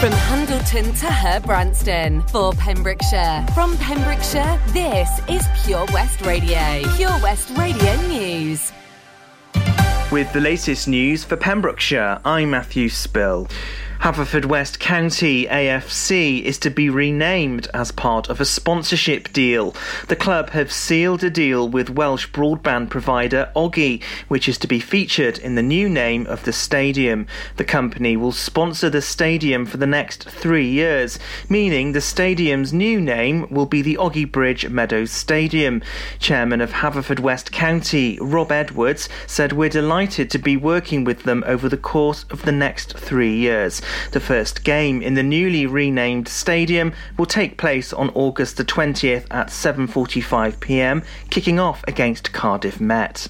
From Hundleton to Herbrandston for Pembrokeshire. From Pembrokeshire, this is Pure West Radio. Pure West Radio News. With the latest news for Pembrokeshire, I'm Matthew Spill. Haverfordwest County AFC is to be renamed as part of a sponsorship deal. The club have sealed a deal with Welsh broadband provider Ogi, which is to be featured in the new name of the stadium. The company will sponsor the stadium for the next three years, meaning the stadium's new name will be the Ogi Bridge Meadows Stadium. Chairman of Haverfordwest County, Rob Edwards, said we're delighted to be working with them over the course of the next three years. The first game in the newly renamed stadium will take place on August the 20th at 7:45 p.m., kicking off against Cardiff Met.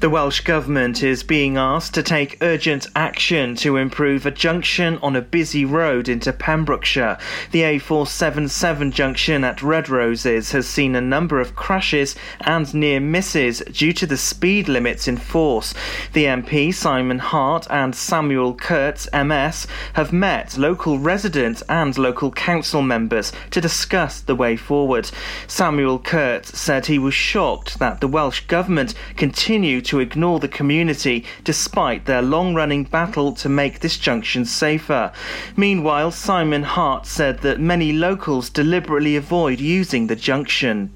The Welsh Government is being asked to take urgent action to improve a junction on a busy road into Pembrokeshire. The A477 junction at Red Roses has seen a number of crashes and near misses due to the speed limits in force. The MP, Simon Hart, and Samuel Kurtz, MS, have met local residents and local council members to discuss the way forward. Samuel Kurtz said he was shocked that the Welsh Government continue to ignore the community despite their long running battle to make this junction safer. Meanwhile, Simon Hart said that many locals deliberately avoid using the junction.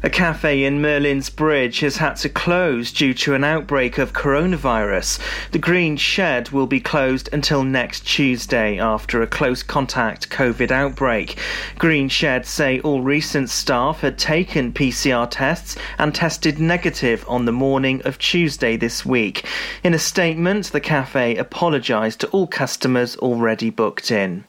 A cafe in Merlin's Bridge has had to close due to an outbreak of coronavirus. The Green Shed will be closed until next Tuesday after a close contact COVID outbreak. Green Shed say all recent staff had taken PCR tests and tested negative on the morning of Tuesday this week. In a statement, the cafe apologised to all customers already booked in.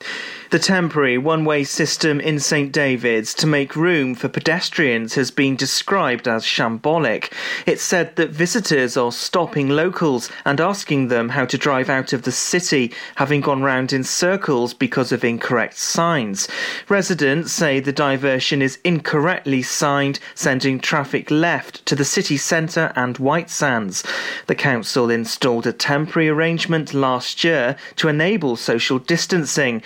The temporary one way system in St David's to make room for pedestrians has been described as shambolic. It said that visitors are stopping locals and asking them how to drive out of the city, having gone round in circles because of incorrect signs. Residents say the diversion is incorrectly signed, sending traffic left to the city centre and White Sands. The council installed a temporary arrangement last year to enable social distancing.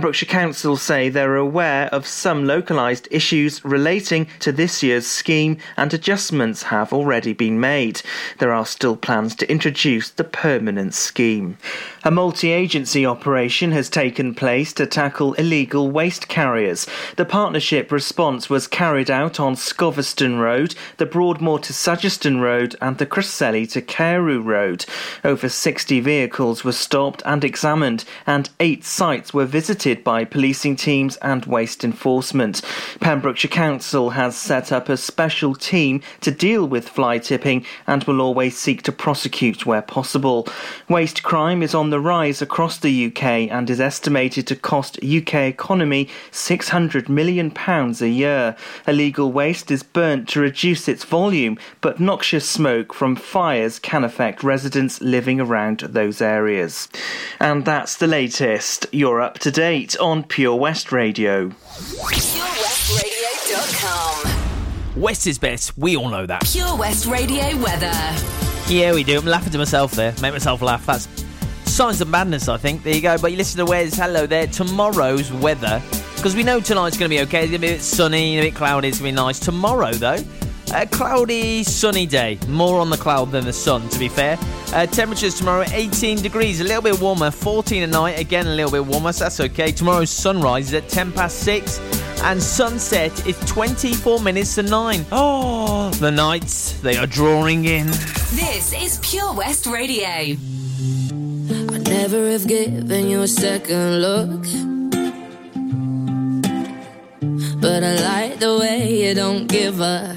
Pembrokeshire Council say they're aware of some localised issues relating to this year's scheme and adjustments have already been made. There are still plans to introduce the permanent scheme. A multi agency operation has taken place to tackle illegal waste carriers. The partnership response was carried out on Scoveston Road, the Broadmoor to Sageston Road, and the Cresselly to Carew Road. Over 60 vehicles were stopped and examined, and eight sites were visited by policing teams and waste enforcement. Pembrokeshire Council has set up a special team to deal with fly tipping and will always seek to prosecute where possible. Waste crime is on the rise across the UK and is estimated to cost UK economy 600 million pounds a year. Illegal waste is burnt to reduce its volume, but noxious smoke from fires can affect residents living around those areas. And that's the latest. You're up to date on Pure West Radio. PureWestRadio.com. West is best. We all know that. Pure West Radio weather. Yeah, we do. I'm laughing to myself there. Make myself laugh. That's signs of madness, I think. There you go. But you listen to Wes. Hello there. Tomorrow's weather. Because we know tonight's going to be okay. It's going to be a bit sunny, a bit cloudy. It's going to be nice. Tomorrow, though, a cloudy, sunny day. More on the cloud than the sun, to be fair. Uh, temperatures tomorrow 18 degrees, a little bit warmer. 14 at night, again a little bit warmer, so that's okay. Tomorrow's sunrise is at 10 past 6, and sunset is 24 minutes to 9. Oh, the nights, they are drawing in. This is Pure West Radio. I never have given you a second look. But I like the way you don't give a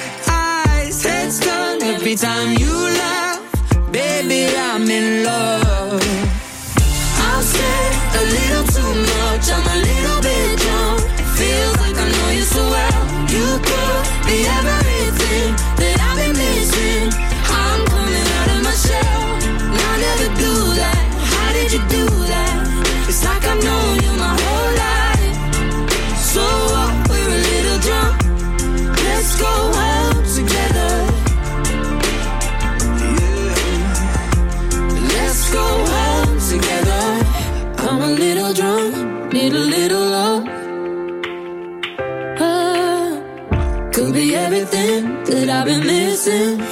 every time you laugh. Baby, I'm in love. I'll say a little too much, I'm a little bit drunk. Feels like I know you so well. You could be everything that I've been missing. I'm coming out of my shell. I never do that. How did you do that? It's like I've known been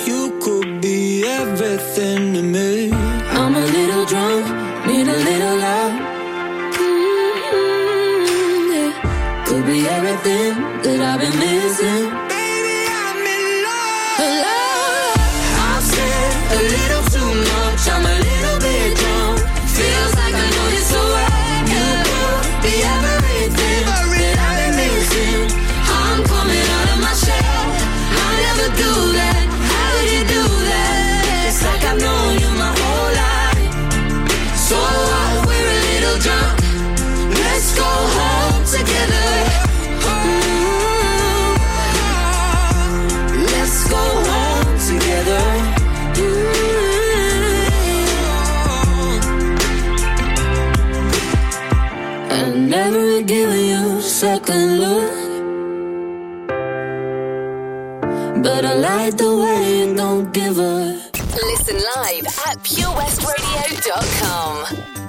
I never given you a second look. But I like the way you don't give a Listen live at purewestradio.com.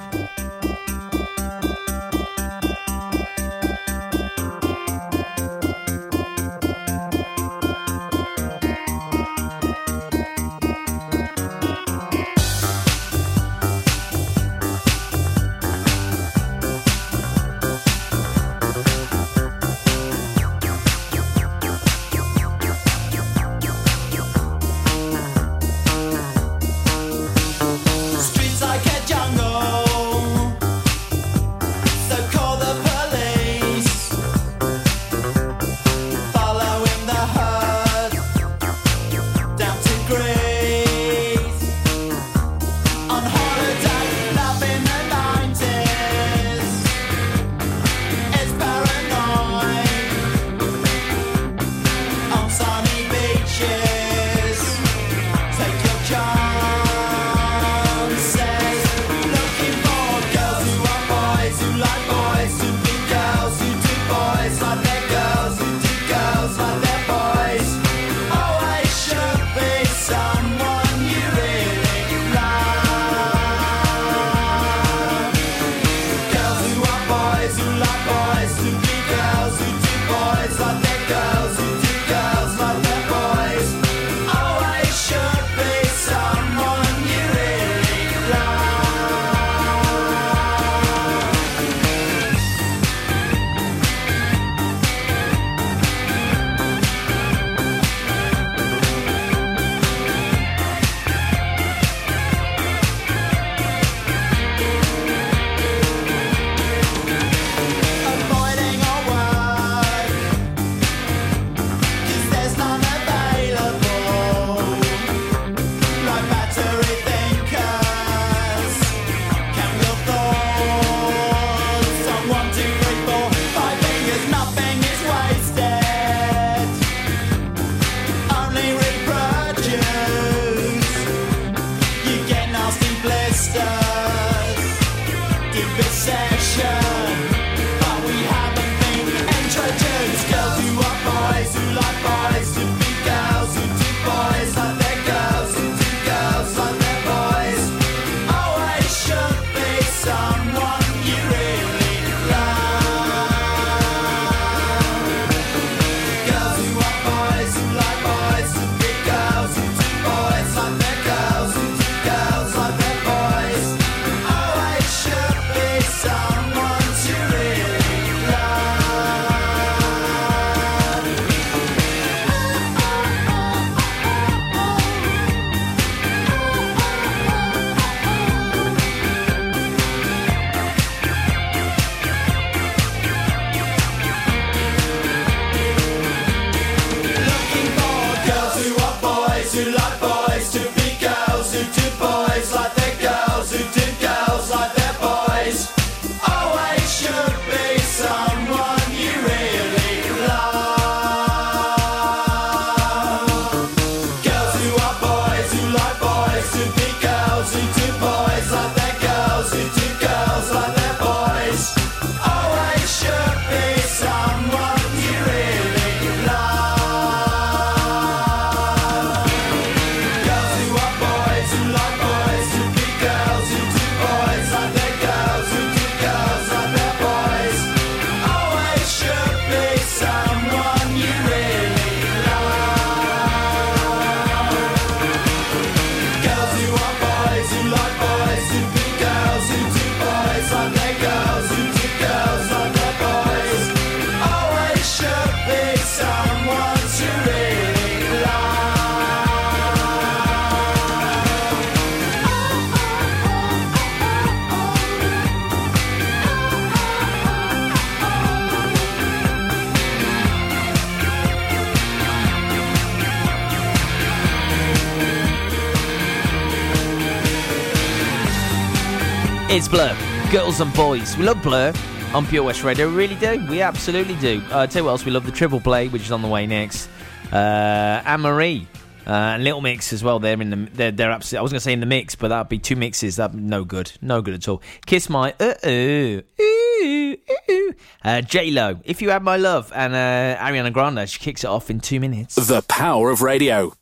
It's Blur. Girls and boys. We love Blur on Pure West Radio. We really do. We absolutely do. Uh, tell you what else, we love the triple play, which is on the way next. Uh, Anne Marie. Uh, and Little Mix as well. They're in the. They're, they're absolutely. I was going to say in the mix, but that'd be two mixes. That no good. No good at all. Kiss my uh oh. Ooh, ooh. Uh, J Lo. If you had my love, and uh, Ariana Grande. She kicks it off in two minutes. The power of radio.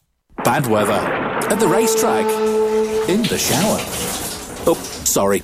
Bad weather. At the racetrack. In the shower. Oh, sorry.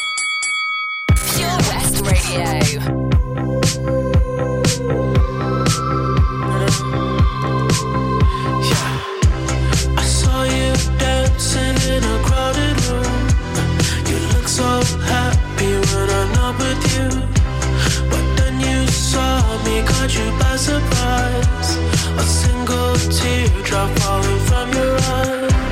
Surprise. A single teardrop falling from your eye.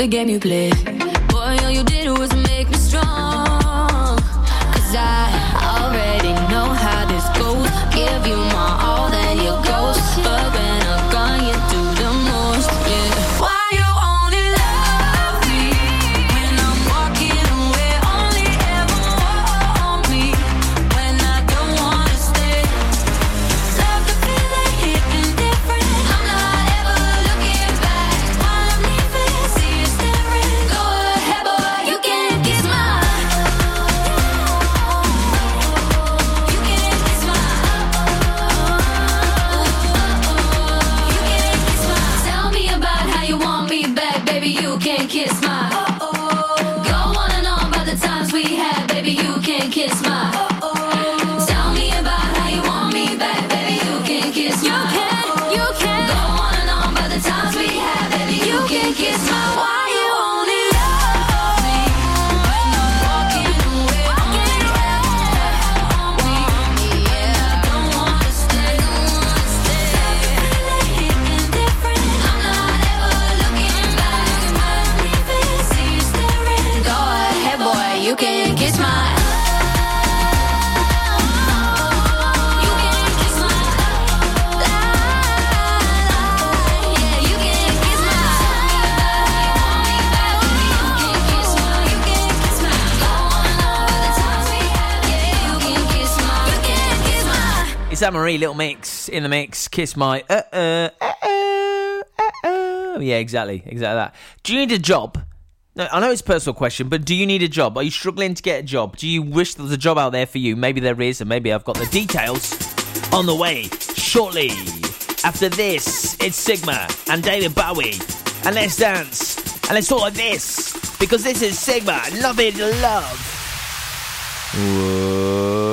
the game you play. Sam Marie, little mix in the mix. Kiss my uh uh uh uh uh. Yeah, exactly, exactly that. Do you need a job? No, I know it's a personal question, but do you need a job? Are you struggling to get a job? Do you wish there was a job out there for you? Maybe there is, and maybe I've got the details on the way shortly. After this, it's Sigma and David Bowie, and let's dance and let's talk like this because this is Sigma. Love it, love. Whoa.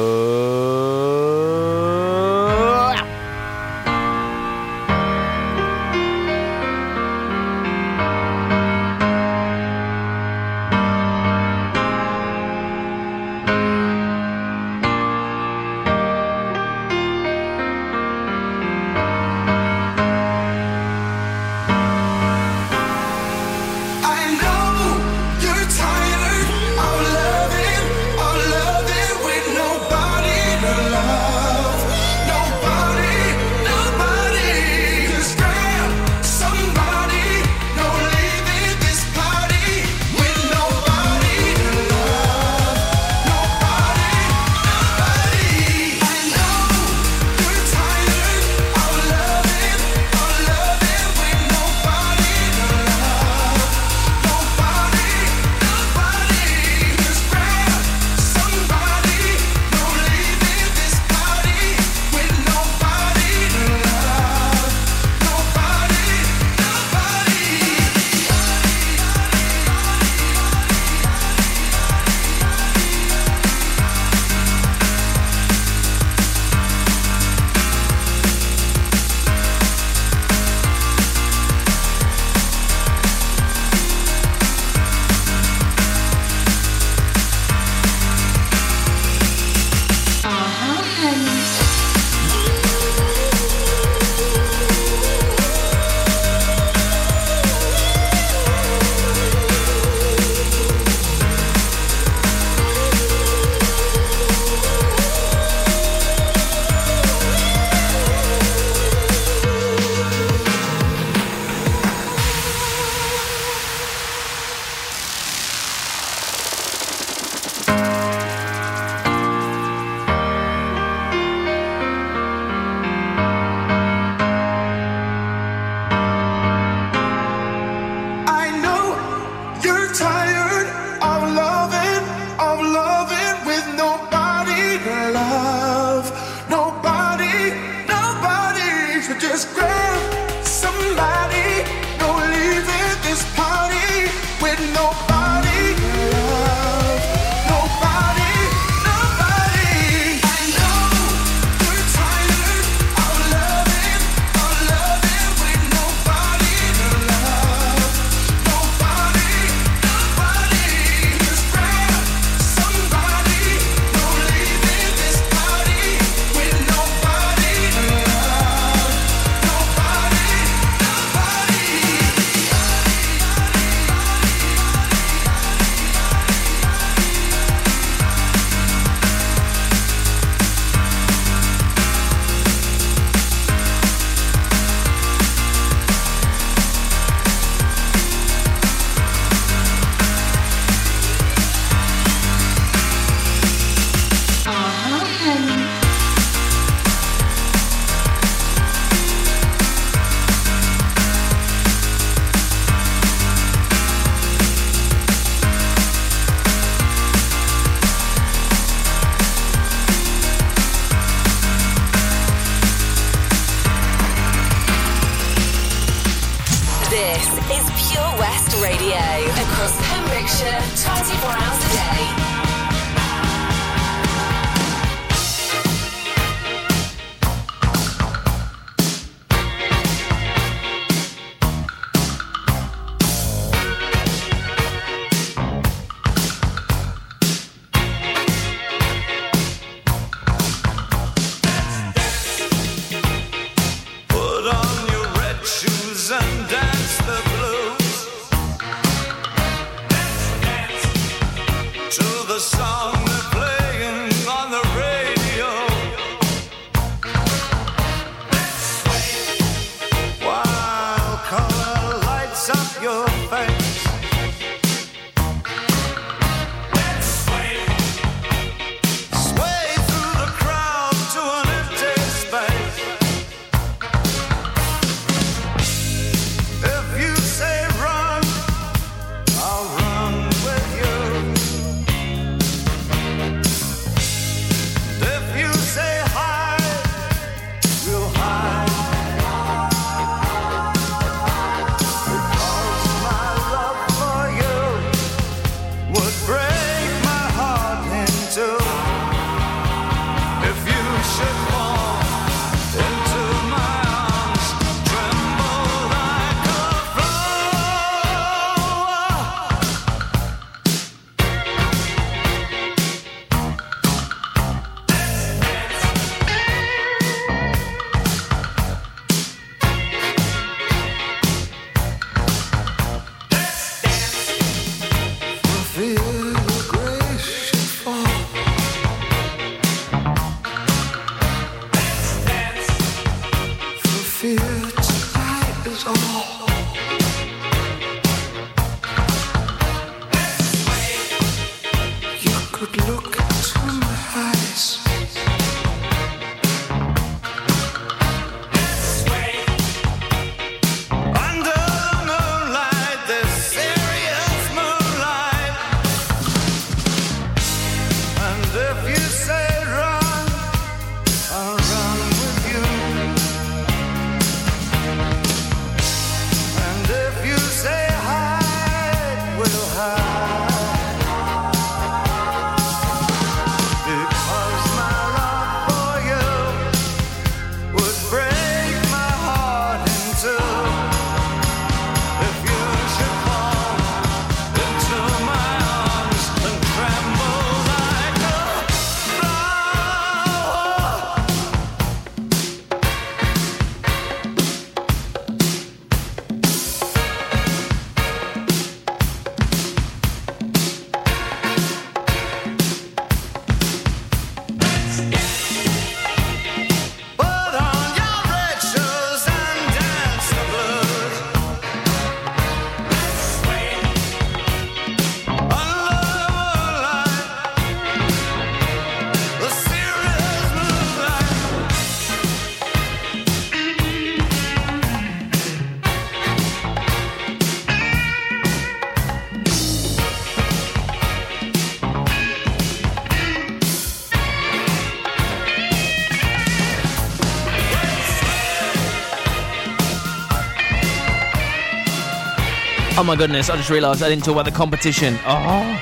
Oh my goodness, I just realised I didn't talk about the competition. Oh,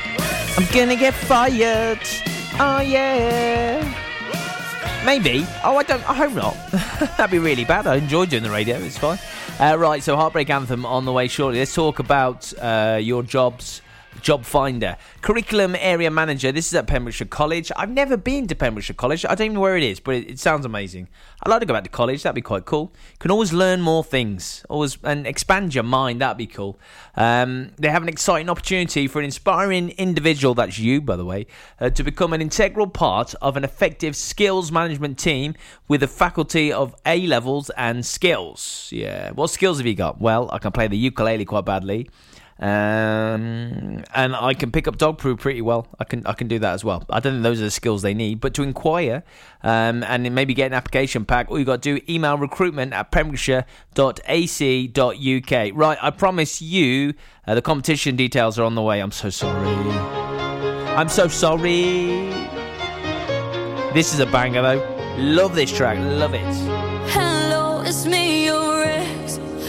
I'm gonna get fired. Oh yeah. Maybe. Oh, I don't. I hope not. That'd be really bad. I enjoy doing the radio. It's fine. Uh, right. So, heartbreak anthem on the way shortly. Let's talk about uh, your jobs. Job Finder, curriculum area manager. This is at Pembrokeshire College. I've never been to Pembrokeshire College. I don't even know where it is, but it, it sounds amazing. I'd like to go back to college. That'd be quite cool. Can always learn more things, always and expand your mind. That'd be cool. Um, they have an exciting opportunity for an inspiring individual. That's you, by the way, uh, to become an integral part of an effective skills management team with a faculty of A levels and skills. Yeah, what skills have you got? Well, I can play the ukulele quite badly. Um, and I can pick up dog poo pretty well. I can I can do that as well. I don't think those are the skills they need, but to inquire um, and maybe get an application pack, all you got to do email recruitment at pembrokeshire.ac.uk. Right, I promise you, uh, the competition details are on the way. I'm so sorry. I'm so sorry. This is a banger though. Love this track. Love it. Hello, it's me,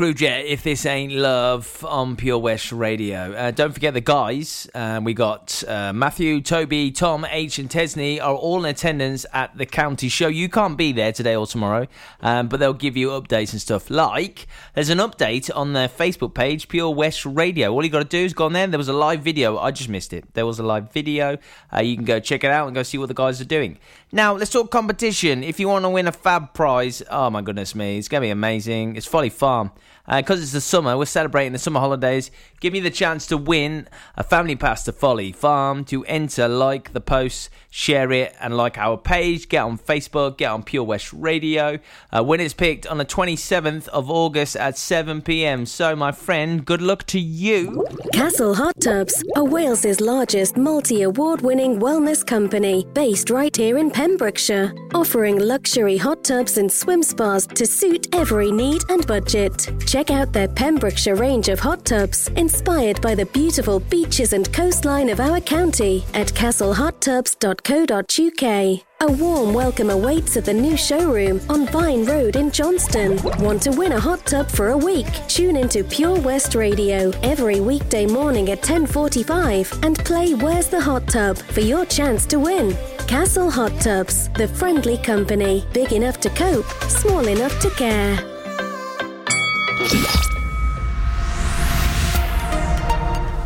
Spiller Groovejet if this ain't love on Pure West Radio. Uh, don't forget the guys. Um, we got uh, Matthew, Toby, Tom, H, and Tesney are all in attendance at the county show. You can't be there today or tomorrow, um, but they'll give you updates and stuff. Like, there's an update on their Facebook page, Pure West Radio. All you got to do is go on there. There was a live video. I just missed it. There was a live video. Uh, you can go check it out and go see what the guys are doing. Now, let's talk competition. If you want to win a fab prize, oh my goodness me, it's going to be amazing. It's Folly Farm. Because it's the summer, we're celebrating the summer holidays. Give me the chance to win a family pass to Folly Farm. To enter, like the post, share it, and like our page. Get on Facebook, get on Pure West Radio. Uh, when it's picked on the 27th of August at 7 pm. So, my friend, good luck to you. Castle Hot Tubs are Wales's largest multi award winning wellness company based right here in Pembrokeshire, offering luxury hot tubs and swim spas to suit every need and budget. Check out their Pembrokeshire range of hot tubs inspired by the beautiful beaches and coastline of our county at castlehottubs.co.uk. A warm welcome awaits at the new showroom on Vine Road in Johnston. Want to win a hot tub for a week? Tune into Pure West Radio every weekday morning at 10:45 and play Where's the Hot Tub for your chance to win. Castle Hot Tubs, the friendly company, big enough to cope, small enough to care.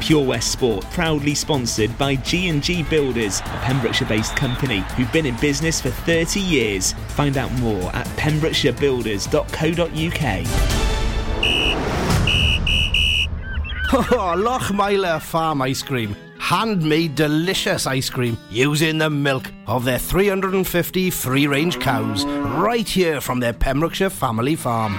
Pure West Sport, proudly sponsored by G&G Builders, a Pembrokeshire-based company who've been in business for 30 years. Find out more at pembrokeshirebuilders.co.uk. Oh, Farm Ice Cream. Handmade delicious ice cream using the milk of their 350 free range cows right here from their Pembrokeshire family farm.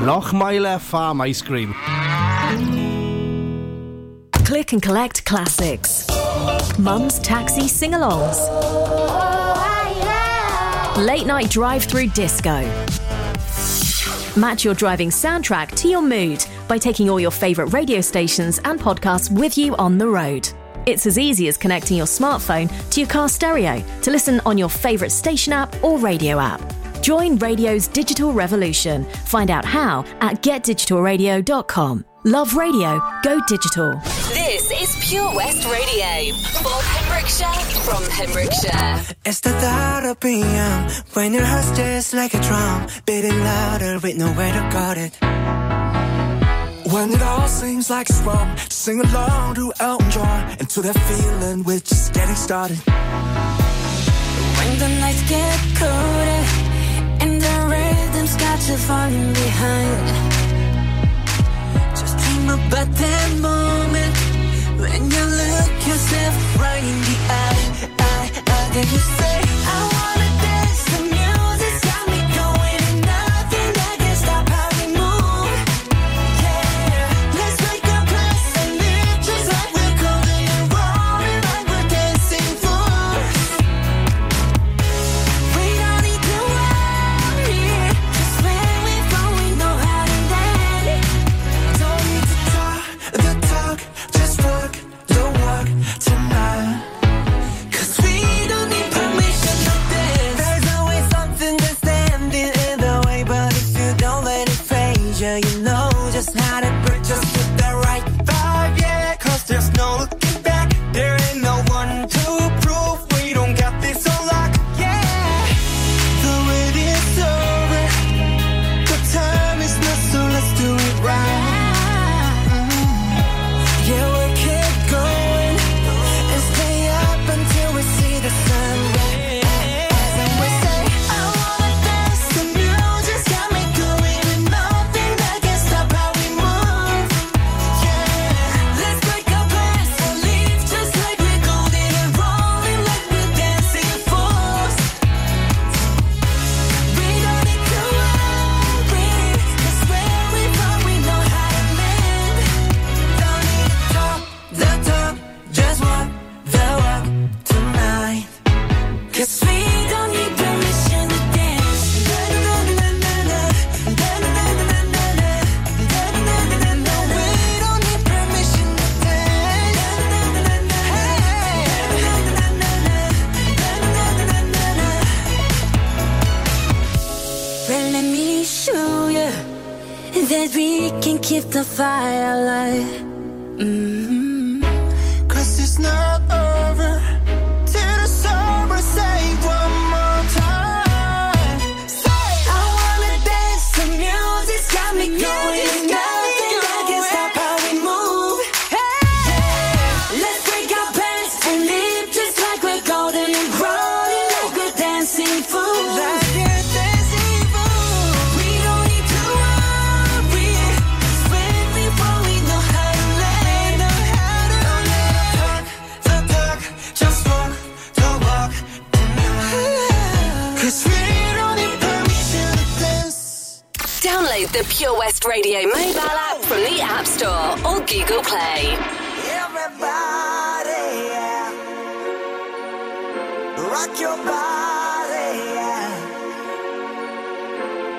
Lochmeyler Farm Ice Cream. Click and collect classics. Mum's taxi sing alongs. Late night drive through disco. Match your driving soundtrack to your mood by taking all your favourite radio stations and podcasts with you on the road. It's as easy as connecting your smartphone to your car stereo to listen on your favourite station app or radio app. Join radio's digital revolution. Find out how at getdigitalradio.com. Love radio, go digital. This is Pure West Radio for Pembrokeshire from Pembrokeshire. It's the thought of PM when your heart's just like a drum, beating louder with nowhere to guard it. When it all seems like it's wrong, sing along to Elton John and to that feeling we're just getting started. When the nights get colder and the got you falling behind. Just dream about that moment when you look yourself right in the eye. eye, eye. Then you say, I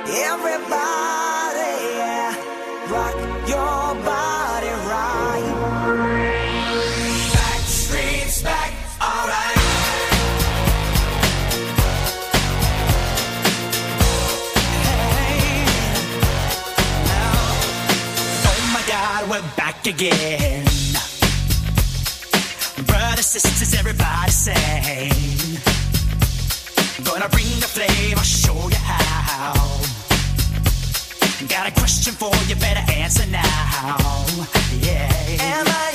Everybody, rock your body right. Back, alright. Hey, now, oh my God, we're back again. Brothers, sisters, everybody sing. Gonna bring the flame, I'll show you got a question for you, better answer now. Yeah. Am I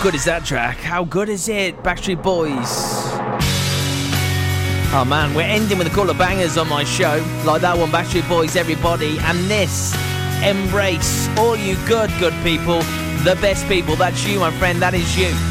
good is that track? How good is it? Backstreet Boys. Oh man, we're ending with a couple of bangers on my show, like that one, Backstreet Boys, everybody, and this, Embrace, all you good, good people, the best people. That's you, my friend, that is you.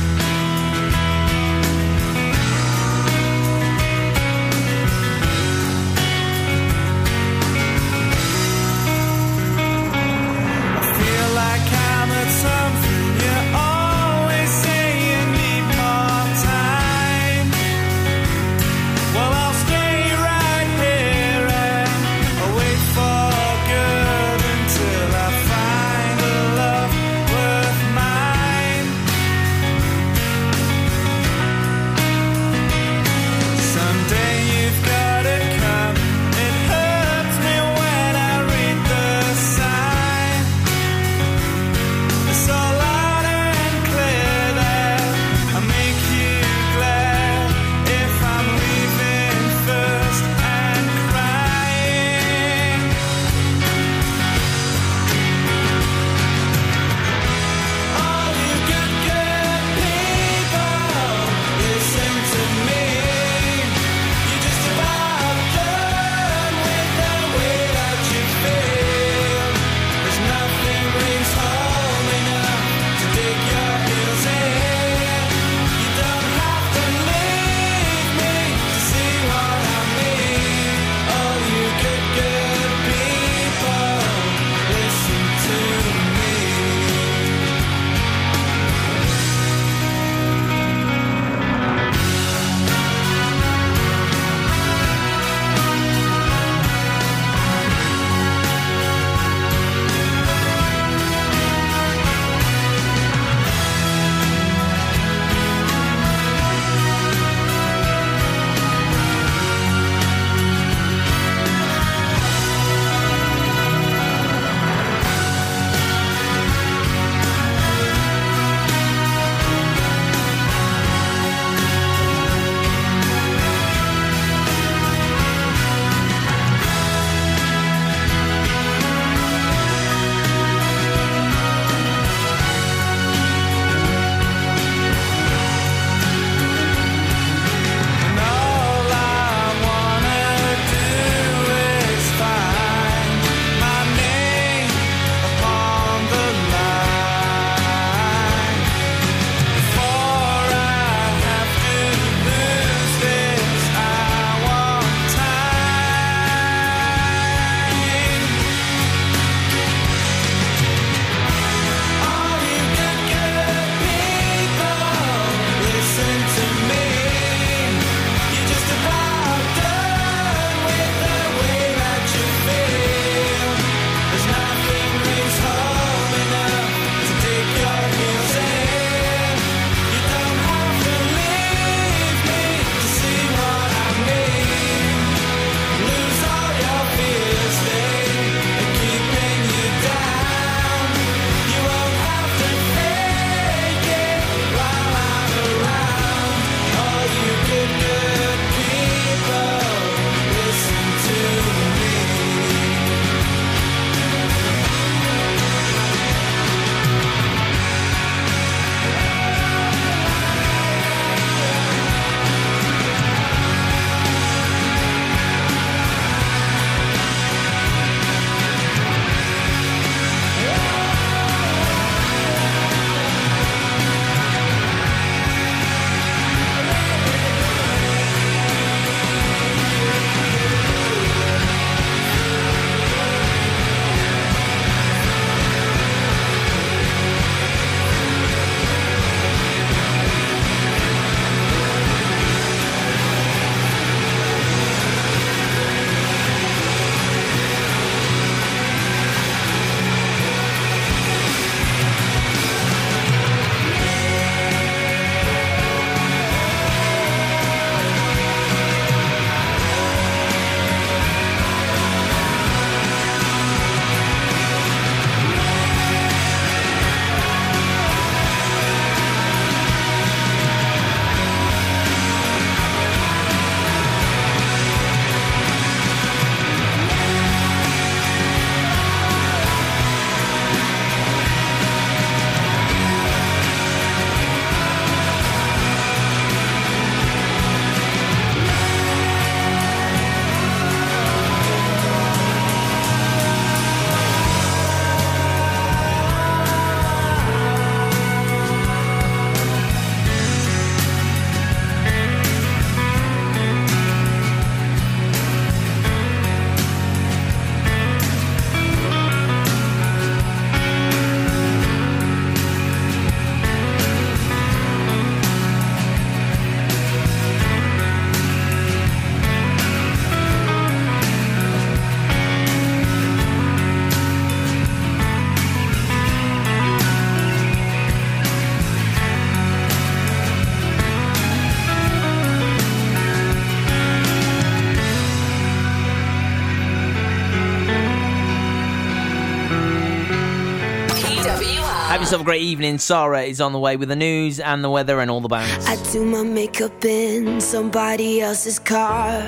Have yourself a great evening. Sarah is on the way with the news and the weather and all the bands. I do my makeup in somebody else's car.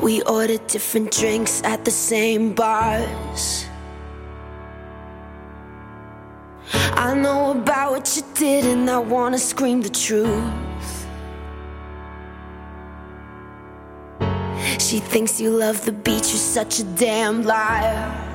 We order different drinks at the same bars. I know about what you did, and I wanna scream the truth. She thinks you love the beach, you're such a damn liar.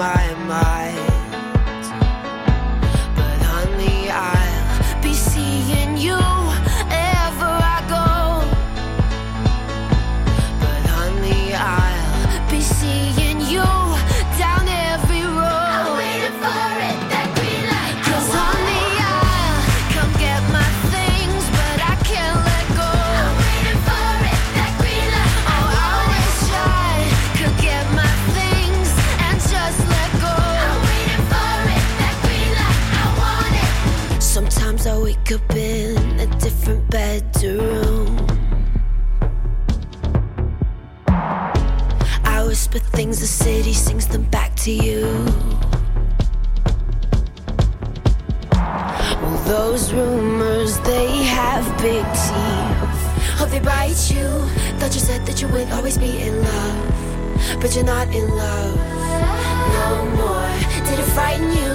in my whisper things, the city sings them back to you. Well, those rumors, they have big teeth. Oh, they bite you. Thought you said that you would always be in love. But you're not in love no more. Did it frighten you?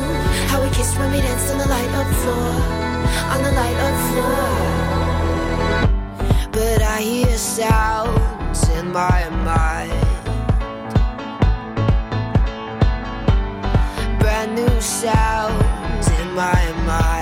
How we kissed when we danced on the light up floor. On the light up floor. But I hear sounds in my sounds in my mind.